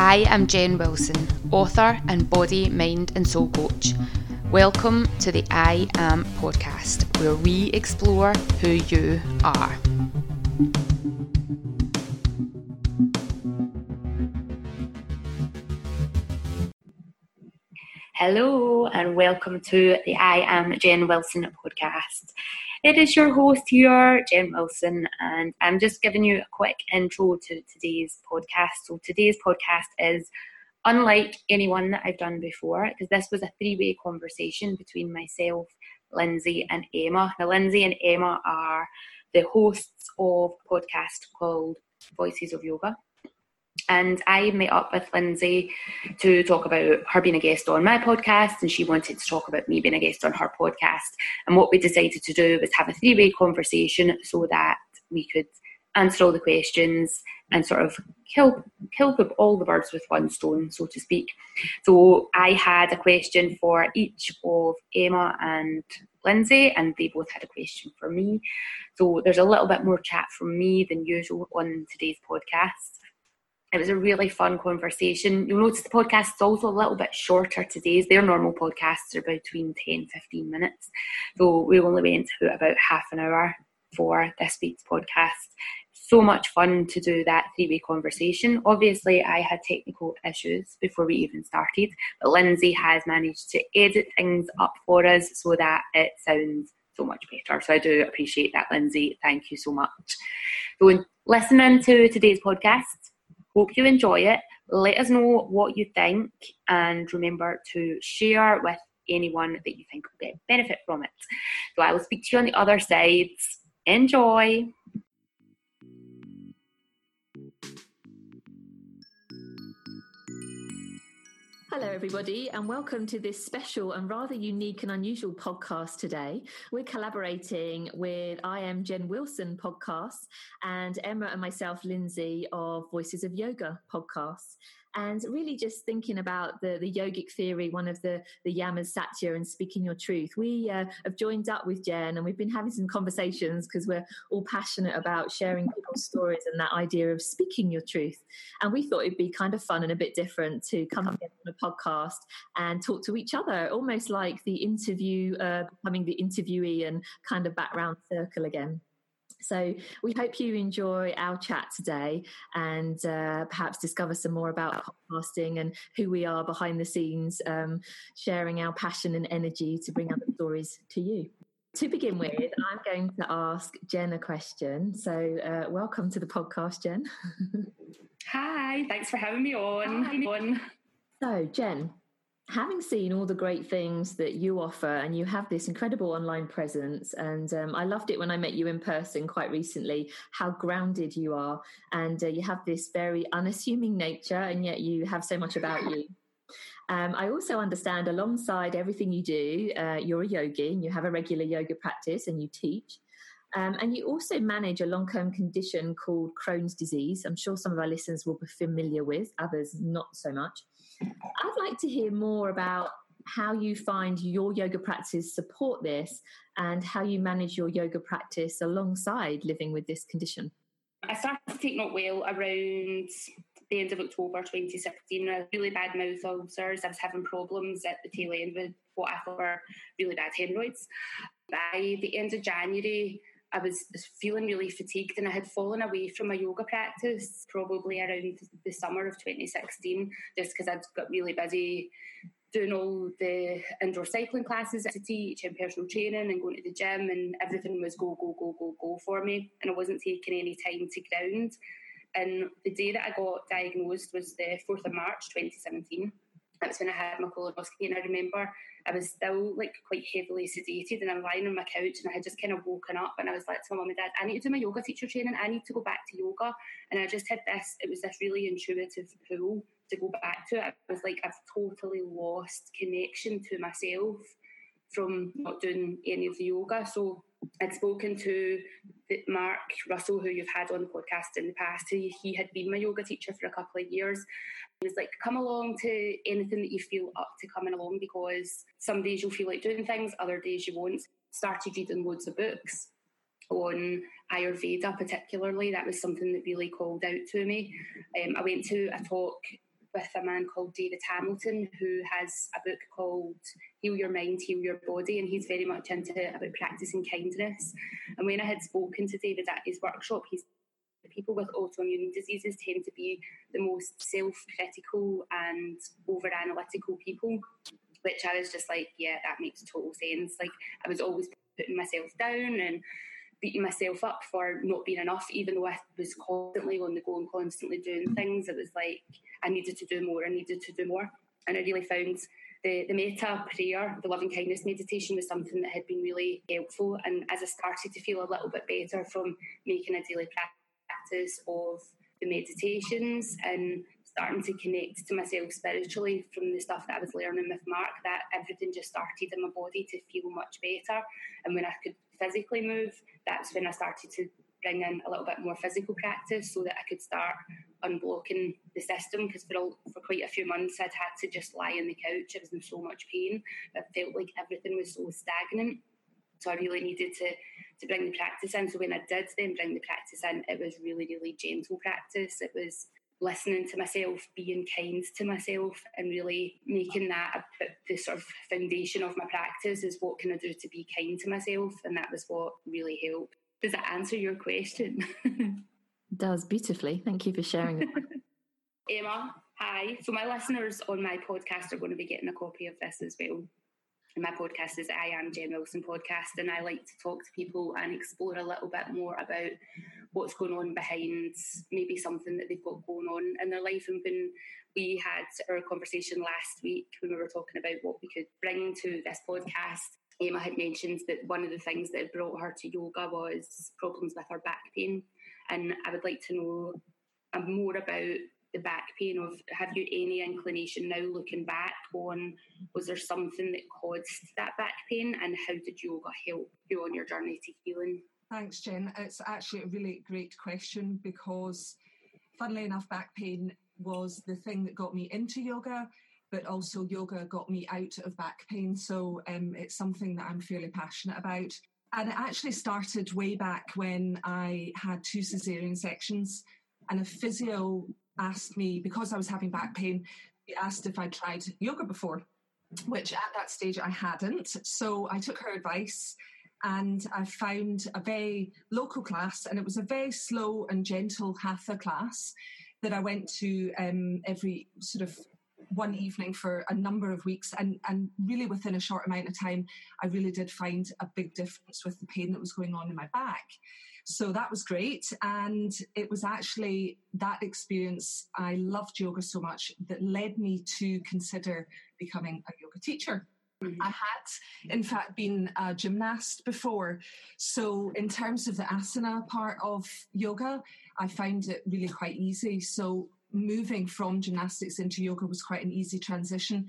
I am Jen Wilson, author and body, mind, and soul coach. Welcome to the I Am podcast, where we explore who you are. Hello, and welcome to the I Am Jen Wilson podcast. It is your host here, Jen Wilson, and I'm just giving you a quick intro to today's podcast. So, today's podcast is unlike anyone that I've done before because this was a three way conversation between myself, Lindsay, and Emma. Now, Lindsay and Emma are the hosts of a podcast called Voices of Yoga and I met up with Lindsay to talk about her being a guest on my podcast, and she wanted to talk about me being a guest on her podcast. And what we decided to do was have a three way conversation so that we could answer all the questions and sort of kill kill all the birds with one stone, so to speak. So I had a question for each of Emma and Lindsay, and they both had a question for me. So there's a little bit more chat from me than usual on today's podcast. It was a really fun conversation. You'll notice the podcast is also a little bit shorter today. Their normal podcasts are between 10 15 minutes. So we only went to about half an hour for this week's podcast. So much fun to do that three way conversation. Obviously, I had technical issues before we even started, but Lindsay has managed to edit things up for us so that it sounds so much better. So I do appreciate that, Lindsay. Thank you so much. So, listening to today's podcast, Hope you enjoy it. Let us know what you think and remember to share with anyone that you think will get benefit from it. So I will speak to you on the other side. Enjoy. Hello, everybody, and welcome to this special and rather unique and unusual podcast today. We're collaborating with I Am Jen Wilson podcast and Emma and myself, Lindsay, of Voices of Yoga podcasts and really just thinking about the, the yogic theory, one of the, the yamas satya and speaking your truth. We uh, have joined up with Jen and we've been having some conversations because we're all passionate about sharing people's stories and that idea of speaking your truth. And we thought it'd be kind of fun and a bit different to come on a podcast and talk to each other, almost like the interview, uh, becoming the interviewee and kind of background circle again. So we hope you enjoy our chat today and uh, perhaps discover some more about podcasting and who we are behind the scenes, um, sharing our passion and energy to bring other stories to you. To begin with, I'm going to ask Jen a question. So, uh, welcome to the podcast, Jen. Hi, thanks for having me on. Hi. So, Jen, having seen all the great things that you offer and you have this incredible online presence and um, i loved it when i met you in person quite recently how grounded you are and uh, you have this very unassuming nature and yet you have so much about you um, i also understand alongside everything you do uh, you're a yogi and you have a regular yoga practice and you teach um, and you also manage a long term condition called Crohn's disease. I'm sure some of our listeners will be familiar with, others not so much. I'd like to hear more about how you find your yoga practice support this and how you manage your yoga practice alongside living with this condition. I started to take not well around the end of October 2016. I had really bad mouth ulcers. I was having problems at the tail end with what I thought were really bad hemorrhoids. By the end of January, I was feeling really fatigued and I had fallen away from my yoga practice probably around the summer of 2016 just because I'd got really busy doing all the indoor cycling classes to teach and personal training and going to the gym and everything was go, go, go, go, go for me and I wasn't taking any time to ground. And the day that I got diagnosed was the 4th of March 2017. That was when I had my colonoscopy and I remember I was still like quite heavily sedated and I'm lying on my couch and I had just kind of woken up and I was like to my mum and dad, I need to do my yoga teacher training. I need to go back to yoga. And I just had this, it was this really intuitive pull to go back to it. I was like, I've totally lost connection to myself from not doing any of the yoga. So I'd spoken to Mark Russell, who you've had on the podcast in the past. He, he had been my yoga teacher for a couple of years. He was like, come along to anything that you feel up to coming along because some days you'll feel like doing things, other days you won't. Started reading loads of books on Ayurveda, particularly. That was something that really called out to me. Um, I went to a talk with a man called David Hamilton, who has a book called Heal Your Mind, Heal Your Body, and he's very much into about practicing kindness. And when I had spoken to David at his workshop, he's people with autoimmune diseases tend to be the most self-critical and over-analytical people which I was just like, yeah, that makes total sense. Like I was always putting myself down and beating myself up for not being enough, even though I was constantly on the go and constantly doing things. It was like I needed to do more, I needed to do more. And I really found the, the metta prayer, the loving kindness meditation was something that had been really helpful. And as I started to feel a little bit better from making a daily practice of the meditations and starting to connect to myself spiritually from the stuff that I was learning with Mark, that everything just started in my body to feel much better. And when I could physically move, that's when I started to bring in a little bit more physical practice so that I could start unblocking the system because for, for quite a few months I'd had to just lie on the couch. I was in so much pain. I felt like everything was so stagnant. So I really needed to, to bring the practice in. So when I did then bring the practice in, it was really, really gentle practice. It was listening to myself, being kind to myself, and really making that a, the sort of foundation of my practice is what can I do to be kind to myself, and that was what really helped. Does that answer your question? does beautifully. Thank you for sharing. Emma, hi. So my listeners on my podcast are going to be getting a copy of this as well. And my podcast is I Am Jen Wilson podcast, and I like to talk to people and explore a little bit more about what's going on behind maybe something that they've got going on in their life. And when we had our conversation last week, when we were talking about what we could bring to this podcast, Emma had mentioned that one of the things that brought her to yoga was problems with her back pain. And I would like to know uh, more about the back pain of have you any inclination now looking back on was there something that caused that back pain and how did yoga help you on your journey to healing Thanks, Jen. It's actually a really great question because, funnily enough, back pain was the thing that got me into yoga, but also yoga got me out of back pain. So um, it's something that I'm fairly passionate about. And it actually started way back when I had two cesarean sections, and a physio asked me, because I was having back pain, he asked if I'd tried yoga before, which at that stage I hadn't. So I took her advice and I found a very local class, and it was a very slow and gentle hatha class that I went to um, every sort of one evening for a number of weeks, and and really within a short amount of time, I really did find a big difference with the pain that was going on in my back. So that was great, and it was actually that experience. I loved yoga so much that led me to consider becoming a yoga teacher. Mm-hmm. I had, in fact, been a gymnast before. So, in terms of the asana part of yoga, I found it really quite easy. So, moving from gymnastics into yoga was quite an easy transition.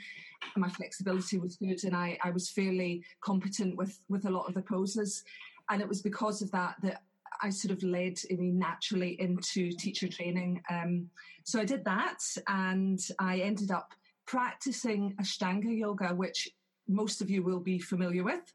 My flexibility was good, and I, I was fairly competent with, with a lot of the poses. And it was because of that that I sort of led naturally into teacher training. Um, so I did that, and I ended up practicing Ashtanga yoga, which most of you will be familiar with.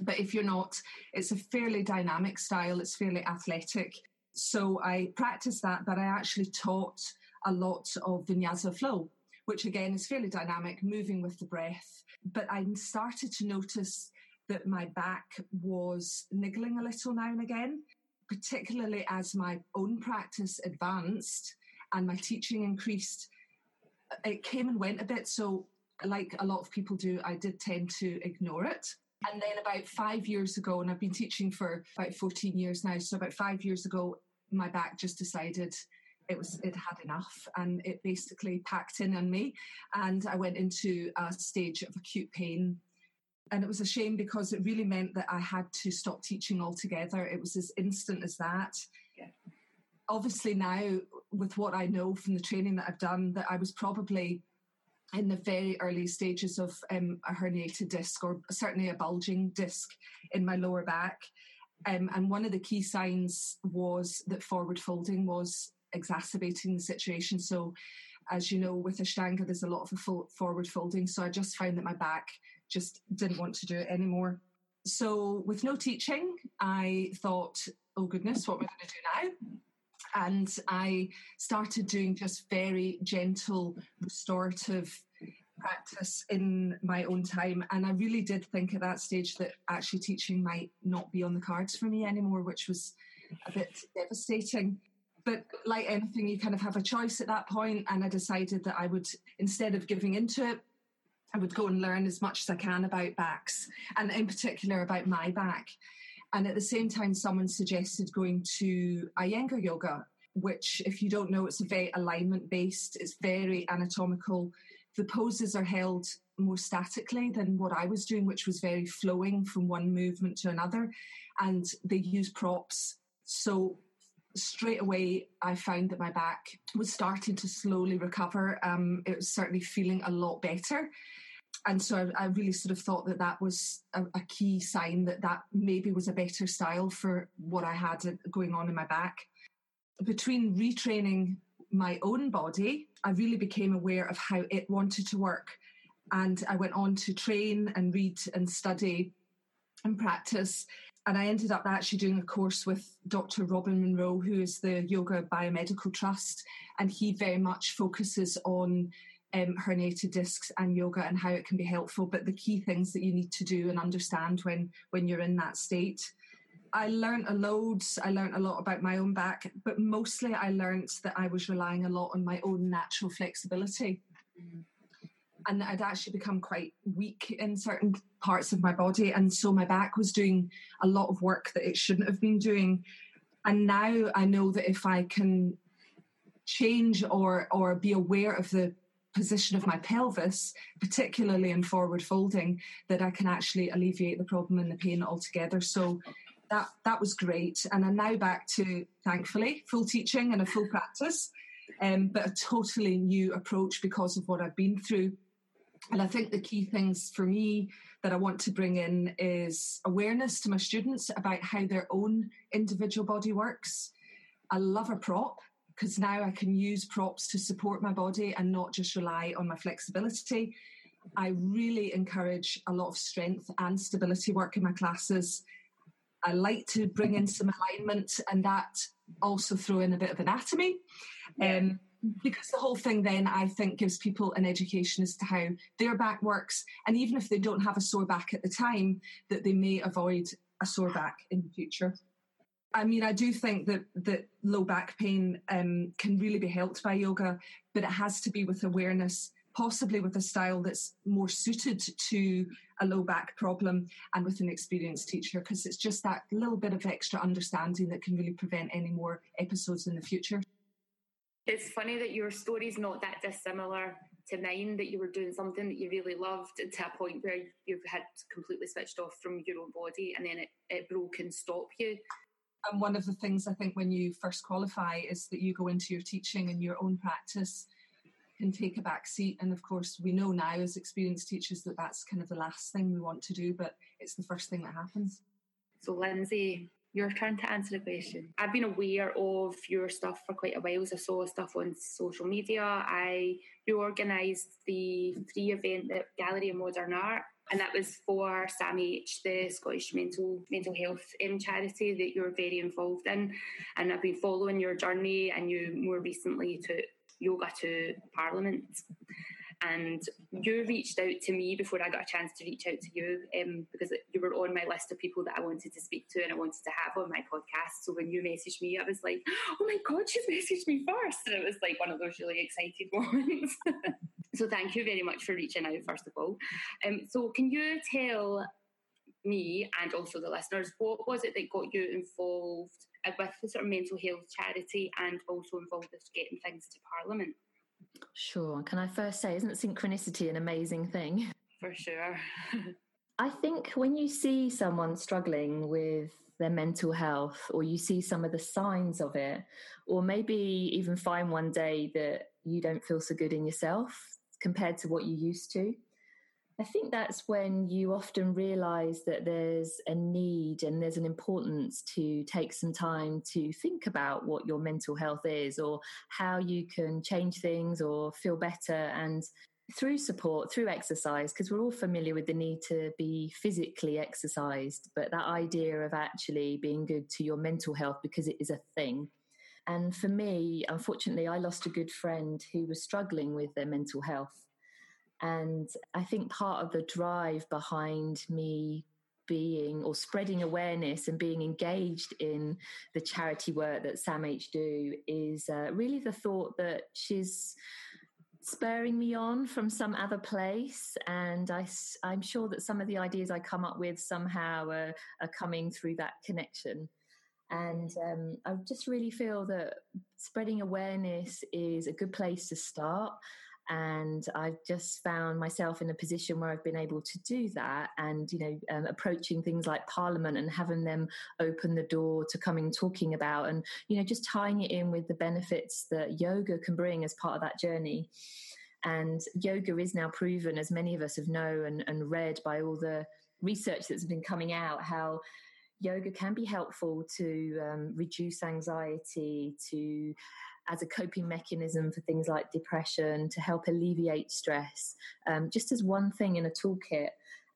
But if you're not, it's a fairly dynamic style, it's fairly athletic. So I practiced that, but I actually taught a lot of vinyasa flow, which again is fairly dynamic, moving with the breath. But I started to notice that my back was niggling a little now and again, particularly as my own practice advanced and my teaching increased. It came and went a bit. So like a lot of people do, I did tend to ignore it. And then about five years ago, and I've been teaching for about 14 years now, so about five years ago, my back just decided it was it had enough and it basically packed in on me and I went into a stage of acute pain and it was a shame because it really meant that I had to stop teaching altogether. It was as instant as that. Yeah. Obviously now with what I know from the training that I've done that I was probably in the very early stages of um, a herniated disc or certainly a bulging disc in my lower back. Um, and one of the key signs was that forward folding was exacerbating the situation. So, as you know, with Ashtanga, there's a lot of forward folding. So, I just found that my back just didn't want to do it anymore. So, with no teaching, I thought, oh goodness, what am I going to do now? And I started doing just very gentle restorative practice in my own time. And I really did think at that stage that actually teaching might not be on the cards for me anymore, which was a bit devastating. But like anything, you kind of have a choice at that point, and I decided that I would, instead of giving into it, I would go and learn as much as I can about backs, and in particular about my back. And at the same time, someone suggested going to Iyengar yoga, which, if you don't know, it's very alignment based, it's very anatomical. The poses are held more statically than what I was doing, which was very flowing from one movement to another. And they use props. So straight away, I found that my back was starting to slowly recover. Um, it was certainly feeling a lot better. And so I, I really sort of thought that that was a, a, key sign that that maybe was a better style for what I had uh, going on in my back. Between retraining my own body, I really became aware of how it wanted to work. And I went on to train and read and study and practice and I ended up actually doing a course with Dr. Robin Monro, who is the Yoga Biomedical Trust, and he very much focuses on um, herniated discs and yoga and how it can be helpful. But the key things that you need to do and understand when when you're in that state. I learned a load. I learned a lot about my own back, but mostly I learned that I was relying a lot on my own natural flexibility. Mm-hmm and I'd actually become quite weak in certain parts of my body. And so my back was doing a lot of work that it shouldn't have been doing. And now I know that if I can change or or be aware of the position of my pelvis, particularly in forward folding, that I can actually alleviate the problem and the pain altogether. So that that was great. And I'm now back to thankfully full teaching and a full practice. Um, but a totally new approach because of what I've been through. And I think the key things for me that I want to bring in is awareness to my students about how their own individual body works. I love a prop because now I can use props to support my body and not just rely on my flexibility. I really encourage a lot of strength and stability work in my classes. I like to bring in some alignment and that also throw in a bit of anatomy. Um, because the whole thing then I think gives people an education as to how their back works, and even if they don't have a sore back at the time, that they may avoid a sore back in the future. I mean, I do think that that low back pain um, can really be helped by yoga, but it has to be with awareness, possibly with a style that's more suited to a low back problem and with an experienced teacher, because it's just that little bit of extra understanding that can really prevent any more episodes in the future. It's funny that your story's not that dissimilar to mine, that you were doing something that you really loved to a point where you've had completely switched off from your own body and then it, it broke and stopped you. And one of the things I think when you first qualify is that you go into your teaching and your own practice can take a back seat. And of course, we know now as experienced teachers that that's kind of the last thing we want to do, but it's the first thing that happens. So, Lindsay, your turn to answer the question. I've been aware of your stuff for quite a while. So I saw stuff on social media. I you organised the free event at Gallery of Modern Art, and that was for SAMH, the Scottish Mental Mental Health um, charity that you're very involved in. And I've been following your journey, and you more recently took yoga to Parliament and you reached out to me before I got a chance to reach out to you um, because you were on my list of people that I wanted to speak to and I wanted to have on my podcast. So when you messaged me, I was like, oh my God, you messaged me first. And it was like one of those really excited moments. so thank you very much for reaching out, first of all. Um, so can you tell me and also the listeners what was it that got you involved with the sort of mental health charity and also involved with getting things to Parliament? Sure. Can I first say, isn't synchronicity an amazing thing? For sure. I think when you see someone struggling with their mental health, or you see some of the signs of it, or maybe even find one day that you don't feel so good in yourself compared to what you used to, I think that's when you often realize that there's a need and there's an importance to take some time to think about what your mental health is or how you can change things or feel better. And through support, through exercise, because we're all familiar with the need to be physically exercised, but that idea of actually being good to your mental health because it is a thing And for me, unfortunately, I lost a good friend who was struggling with their mental health. And I think part of the drive behind me being or spreading awareness and being engaged in the charity work that SAMH do is uh, really the thought that she's spurring me on from some other place and I, i'm sure that some of the ideas i come up with somehow are, are coming through that connection and um, i just really feel that spreading awareness is a good place to start and I've just found myself in a position where I've been able to do that, and you know, um, approaching things like Parliament and having them open the door to coming talking about, and you know, just tying it in with the benefits that yoga can bring as part of that journey. And yoga is now proven, as many of us have known and, and read by all the research that's been coming out, how yoga can be helpful to um, reduce anxiety, to as a coping mechanism for things like depression, to help alleviate stress, um, just as one thing in a toolkit.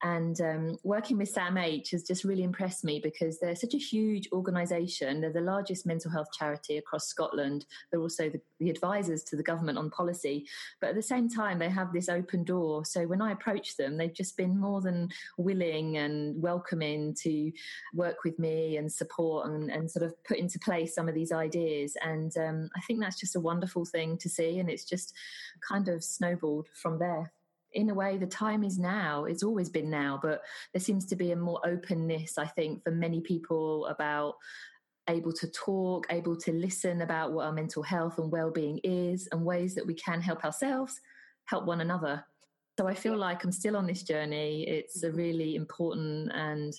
And um, working with SAMH has just really impressed me because they're such a huge organisation. They're the largest mental health charity across Scotland. They're also the, the, advisors to the government on policy. But at the same time, they have this open door. So when I approach them, they've just been more than willing and welcoming to work with me and support and, and sort of put into place some of these ideas. And um, I think that's just a wonderful thing to see. And it's just kind of snowballed from there in a way the time is now it's always been now but there seems to be a more openness i think for many people about able to talk able to listen about what our mental health and well-being is and ways that we can help ourselves help one another. So i feel like i'm still on this journey. It's a mm-hmm. really important and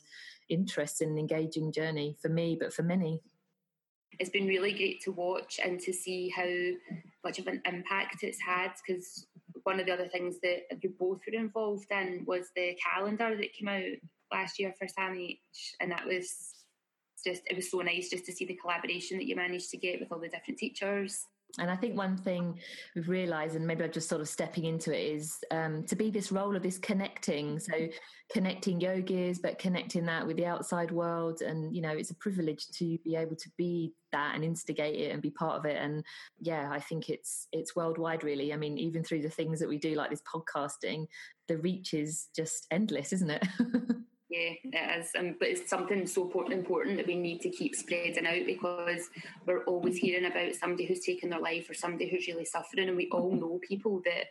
interesting and engaging journey for me but for many. It's been really great to watch and to see how much of an impact it's had because one of the other things that you both were involved in was the calendar that came out last year for SAMH, and that was just it was so nice just to see the collaboration that you managed to get with all the different teachers and I think one thing we've realised, and maybe I'm just sort of stepping into it, is um, to be this role of this connecting. So connecting yogis, but connecting that with the outside world. And, you know, it's a privilege to be able to be that and instigate it and be part of it. And yeah, I think it's it's worldwide really. I mean, even through the things that we do like this podcasting, the reach is just endless, isn't it? Yeah, it is. Um, but it's something so important that we need to keep spreading out because we're always hearing about somebody who's taken their life or somebody who's really suffering, and we all know people that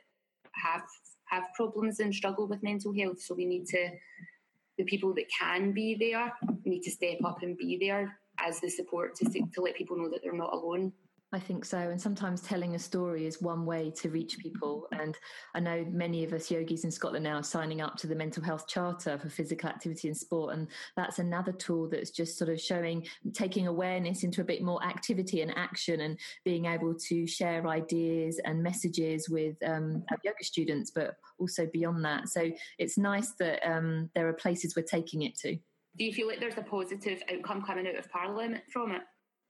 have have problems and struggle with mental health. So we need to, the people that can be there, need to step up and be there as the support to to let people know that they're not alone. I think so. And sometimes telling a story is one way to reach people. And I know many of us yogis in Scotland now are signing up to the Mental Health Charter for physical activity and sport. And that's another tool that's just sort of showing, taking awareness into a bit more activity and action and being able to share ideas and messages with um, yoga students, but also beyond that. So it's nice that um, there are places we're taking it to. Do you feel like there's a positive outcome coming out of Parliament from it?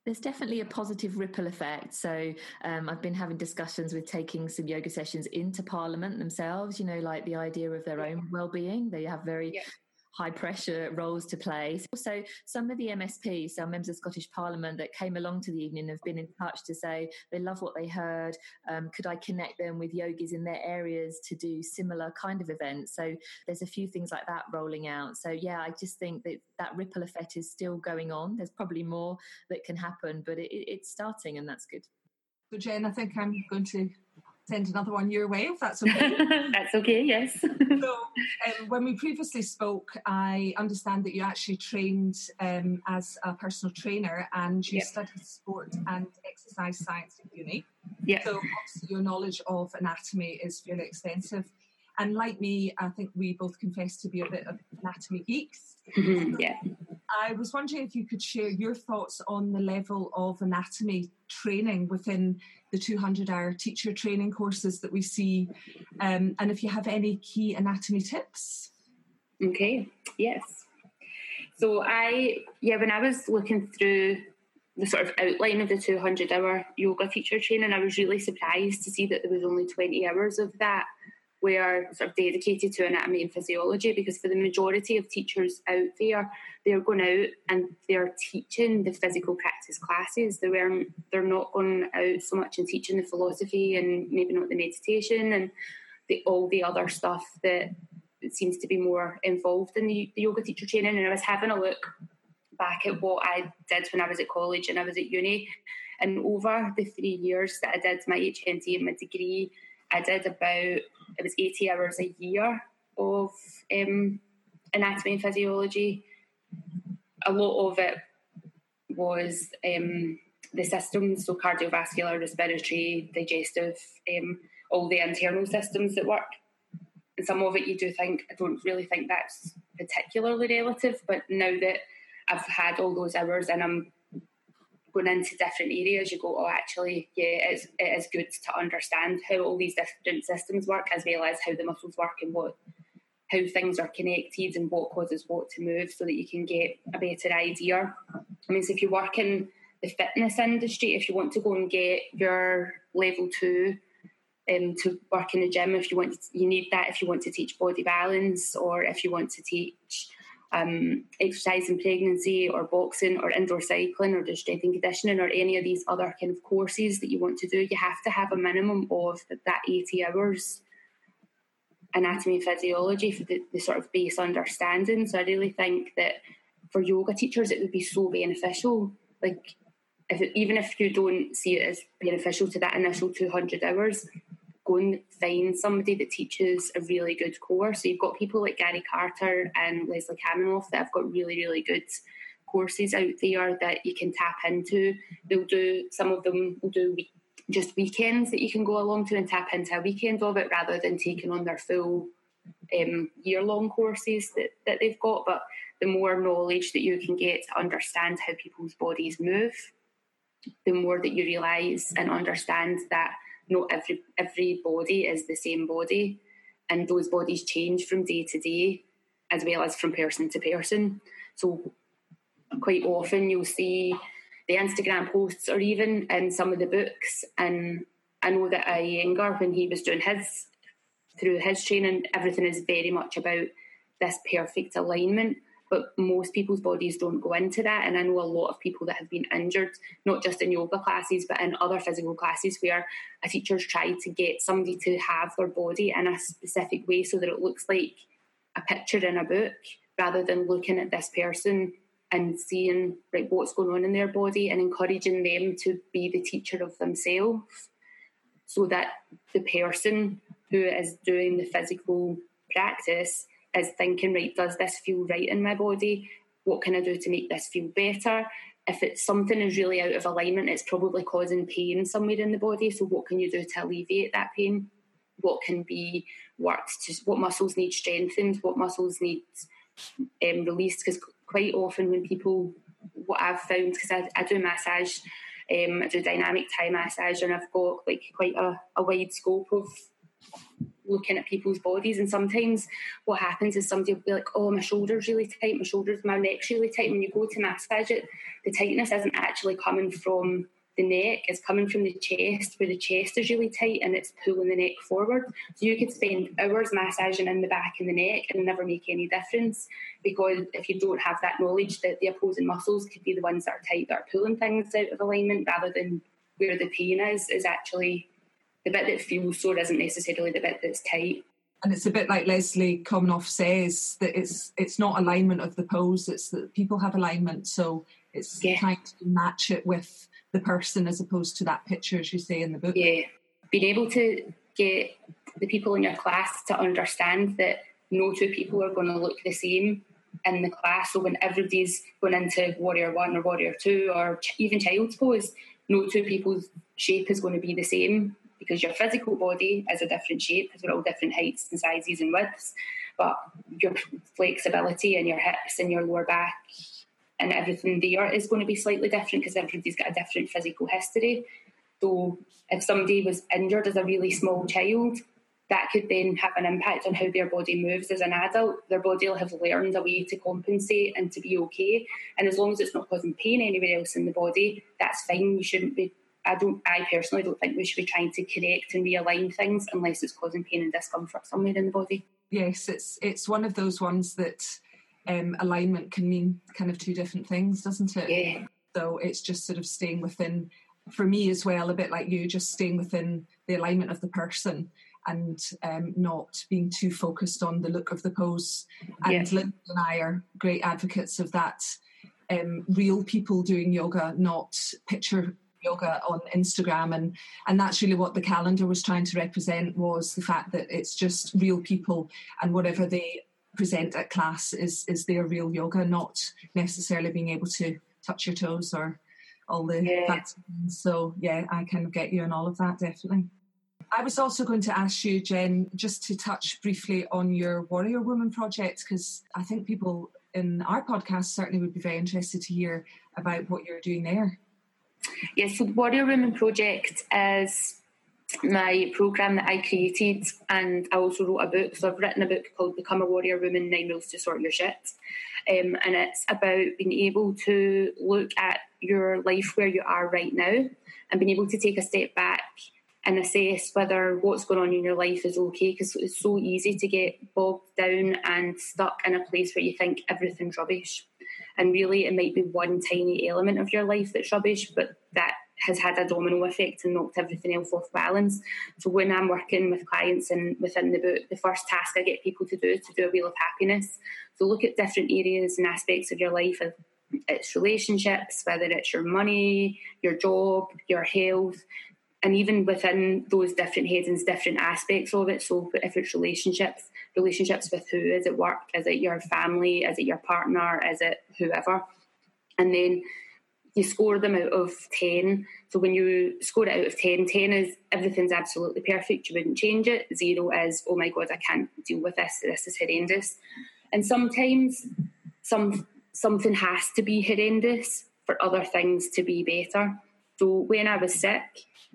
There's definitely a positive ripple effect. So um, I've been having discussions with taking some yoga sessions into Parliament themselves. You know, like the idea of their own well-being. They have very yeah high pressure roles to play. Also, some of the MSPs, some members of Scottish Parliament that came along to the evening have been in touch to say they love what they heard. Um, could I connect them with yogis in their areas to do similar kind of events? So there's a few things like that rolling out. So yeah, I just think that that ripple effect is still going on. There's probably more that can happen, but it, it's starting and that's good. So Jen, I think I'm going to send another one your way if that's okay. that's okay, yes. so, um, when we previously spoke, I understand that you actually trained um, as a personal trainer and you yep. studied sport and exercise science at uni. Yeah. So, obviously, your knowledge of anatomy is fairly extensive. And like me, I think we both confess to be a bit of anatomy geeks. Mm-hmm, yeah. I was wondering if you could share your thoughts on the level of anatomy training within the 200 hour teacher training courses that we see, um, and if you have any key anatomy tips. Okay, yes. So, I, yeah, when I was looking through the sort of outline of the 200 hour yoga teacher training, I was really surprised to see that there was only 20 hours of that were sort of dedicated to anatomy and physiology because for the majority of teachers out there, they're going out and they're teaching the physical practice classes. They weren't they're not going out so much and teaching the philosophy and maybe not the meditation and the all the other stuff that seems to be more involved in the, the yoga teacher training. And I was having a look back at what I did when I was at college and I was at uni. And over the three years that I did my HND and my degree, I did about it was 80 hours a year of um, anatomy and physiology. A lot of it was um, the systems, so cardiovascular, respiratory, digestive, um, all the internal systems that work. And some of it you do think, I don't really think that's particularly relative, but now that I've had all those hours and I'm going into different areas, you go, oh, actually, yeah, it's, it is good to understand how all these different systems work, as well as how the muscles work and what how things are connected and what causes what to move, so that you can get a better idea. I mean, so if you work in the fitness industry, if you want to go and get your level two um, to work in the gym, if you want, to, you need that. If you want to teach body balance, or if you want to teach um, exercise in pregnancy or boxing or indoor cycling or just strength and conditioning or any of these other kind of courses that you want to do, you have to have a minimum of that 80 hours anatomy and physiology for the, the sort of base understanding. So I really think that for yoga teachers, it would be so beneficial. Like, if it, even if you don't see it as beneficial to that initial 200 hours, go and find somebody that teaches a really good course. So you've got people like Gary Carter and Leslie Kaminoff that have got really, really good courses out there that you can tap into. They'll do some of them will do week, just weekends that you can go along to and tap into a weekend of it rather than taking on their full um, year long courses that, that they've got. But the more knowledge that you can get to understand how people's bodies move, the more that you realise and understand that not every every body is the same body, and those bodies change from day to day, as well as from person to person. So quite often you'll see the Instagram posts or even in some of the books. And I know that Iyengar, when he was doing his through his training, everything is very much about this perfect alignment but most people's bodies don't go into that. And I know a lot of people that have been injured, not just in yoga classes, but in other physical classes where a teacher's tried to get somebody to have their body in a specific way so that it looks like a picture in a book rather than looking at this person and seeing like what's going on in their body and encouraging them to be the teacher of themselves so that the person who is doing the physical practice is thinking, right, does this feel right in my body? What can I do to make this feel better? If it's something is really out of alignment, it's probably causing pain somewhere in the body. So what can you do to alleviate that pain? What can be worked to what muscles need strengthened, what muscles need um, released? Because quite often when people, what I've found, because I, I do massage, um, I do dynamic Thai massage, and I've got like quite a, a wide scope of looking at people's bodies. And sometimes what happens is somebody will be like, oh, my shoulder's really tight, my shoulders, my neck's really tight. When you go to massage it, the tightness isn't actually coming from the neck, it's coming from the chest, where the chest is really tight and it's pulling the neck forward. So you could spend hours massaging in the back and the neck and never make any difference because if you don't have that knowledge that the opposing muscles could be the ones that are tight that are pulling things out of alignment rather than where the pain is, is actually the bit that feels sore isn't necessarily the bit that's tight. And it's a bit like Leslie Kaminoff says that it's it's not alignment of the pose; it's that people have alignment, so it's yeah. trying to match it with the person as opposed to that picture, as you say in the book. Yeah, being able to get the people in your class to understand that no two people are going to look the same in the class. So when everybody's going into warrior one or warrior two or even child's pose, no two people's shape is going to be the same because your physical body is a different shape because we're all different heights and sizes and widths, but your flexibility and your hips and your lower back and everything there is going to be slightly different because everybody's got a different physical history. So if somebody was injured as a really small child, that could then have an impact on how their body moves as an adult. Their body will have learned a way to compensate and to be okay. And as long as it's not causing pain anywhere else in the body, that's fine. You shouldn't be I don't. I personally don't think we should be trying to correct and realign things unless it's causing pain and discomfort somewhere in the body. Yes, it's it's one of those ones that um, alignment can mean kind of two different things, doesn't it? Yeah. So it's just sort of staying within, for me as well, a bit like you, just staying within the alignment of the person and um, not being too focused on the look of the pose. And yeah. Linda and I are great advocates of that. Um, real people doing yoga, not picture yoga on Instagram, and and that's really what the calendar was trying to represent was the fact that it's just real people, and whatever they present at class is is their real yoga, not necessarily being able to touch your toes or all the yeah. So yeah, I kind of get you on all of that definitely. I was also going to ask you, Jen, just to touch briefly on your Warrior Woman project, because I think people in our podcast certainly would be very interested to hear about what you're doing there. Yes, so the Warrior Woman project is my program that I created, and I also wrote a book. So I've written a book called "Become a Warrior Woman: Nine Rules to Sort Your Shit," um, and it's about being able to look at your life where you are right now and being able to take a step back and assess whether what's going on in your life is okay because it's so easy to get bogged down and stuck in a place where you think everything's rubbish and really it might be one tiny element of your life that's rubbish but that has had a domino effect and knocked everything else off balance. So when I'm working with clients and within the book, the first task I get people to do is to do a wheel of happiness. So look at different areas and aspects of your life. It's relationships, whether it's your money, your job, your health, and even within those different headings, different aspects of it. So if it's relationships, relationships with who? Is it work? Is it your family? Is it your partner? Is it whoever? And then you score them out of 10. So when you score it out of 10, 10 is everything's absolutely perfect, you wouldn't change it. Zero is, oh my God, I can't deal with this, this is horrendous. And sometimes some something has to be horrendous for other things to be better. So when I was sick,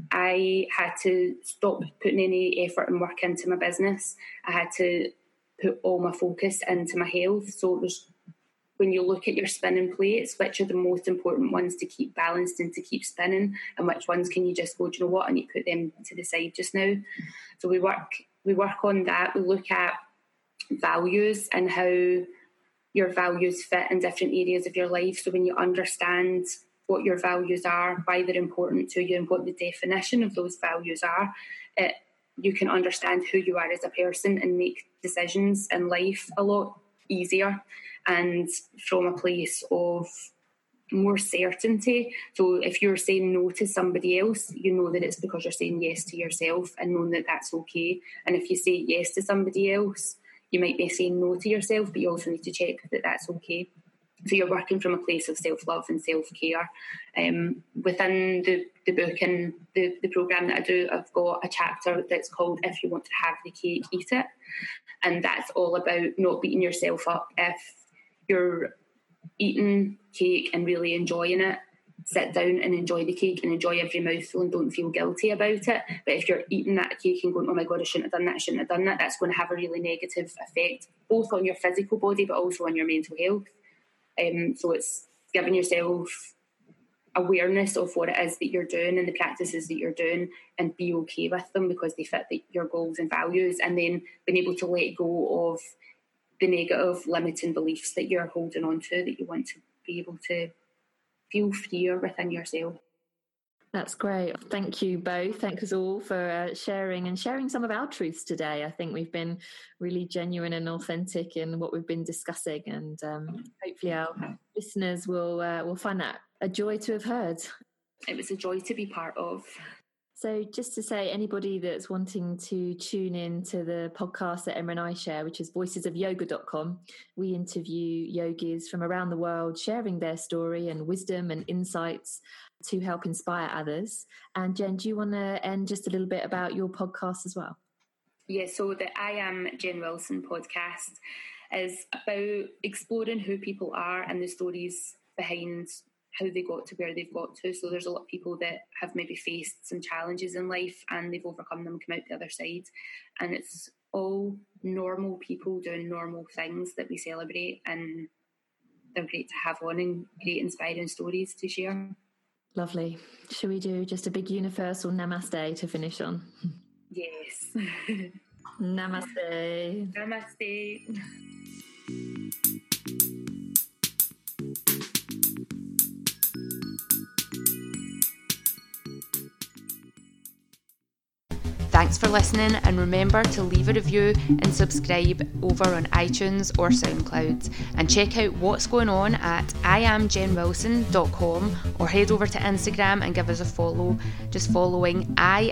I had to stop putting any effort and work into my business. I had to put all my focus into my health. So was when you look at your spinning plates, which are the most important ones to keep balanced and to keep spinning, and which ones can you just go, do you know what, and you put them to the side just now. So we work we work on that. We look at values and how your values fit in different areas of your life. So when you understand what your values are, why they're important to you, and what the definition of those values are, it, you can understand who you are as a person and make decisions in life a lot easier and from a place of more certainty. So if you're saying no to somebody else, you know that it's because you're saying yes to yourself and knowing that that's okay. And if you say yes to somebody else, you might be saying no to yourself, but you also need to check that that's okay. So you're working from a place of self love and self care. Um, within the, the book and the, the program that I do, I've got a chapter that's called If You Want to Have the Cake, Eat It. And that's all about not beating yourself up if you're eating cake and really enjoying it, sit down and enjoy the cake and enjoy every mouthful and don't feel guilty about it. But if you're eating that cake and going, oh my God, I shouldn't have done that, I shouldn't have done that, that's going to have a really negative effect, both on your physical body but also on your mental health. Um, so it's giving yourself awareness of what it is that you're doing and the practices that you're doing and be okay with them because they fit the, your goals and values and then being able to let go of the negative limiting beliefs that you're holding on to that you want to be able to feel freer within yourself. That's great. Thank you both. Thank us all for uh, sharing and sharing some of our truths today. I think we've been really genuine and authentic in what we've been discussing, and um, hopefully our listeners will uh, will find that a joy to have heard. It was a joy to be part of. So, just to say, anybody that's wanting to tune in to the podcast that Emma and I share, which is voicesofyoga.com, we interview yogis from around the world sharing their story and wisdom and insights to help inspire others. And Jen, do you want to end just a little bit about your podcast as well? Yeah, so the I Am Jen Wilson podcast is about exploring who people are and the stories behind how they got to where they've got to. So there's a lot of people that have maybe faced some challenges in life and they've overcome them, come out the other side. And it's all normal people doing normal things that we celebrate and they're great to have on and great inspiring stories to share. Lovely. Should we do just a big universal namaste to finish on? Yes. namaste. Namaste. Thanks for listening, and remember to leave a review and subscribe over on iTunes or SoundCloud. And check out what's going on at iamjenwilson.com or head over to Instagram and give us a follow, just following I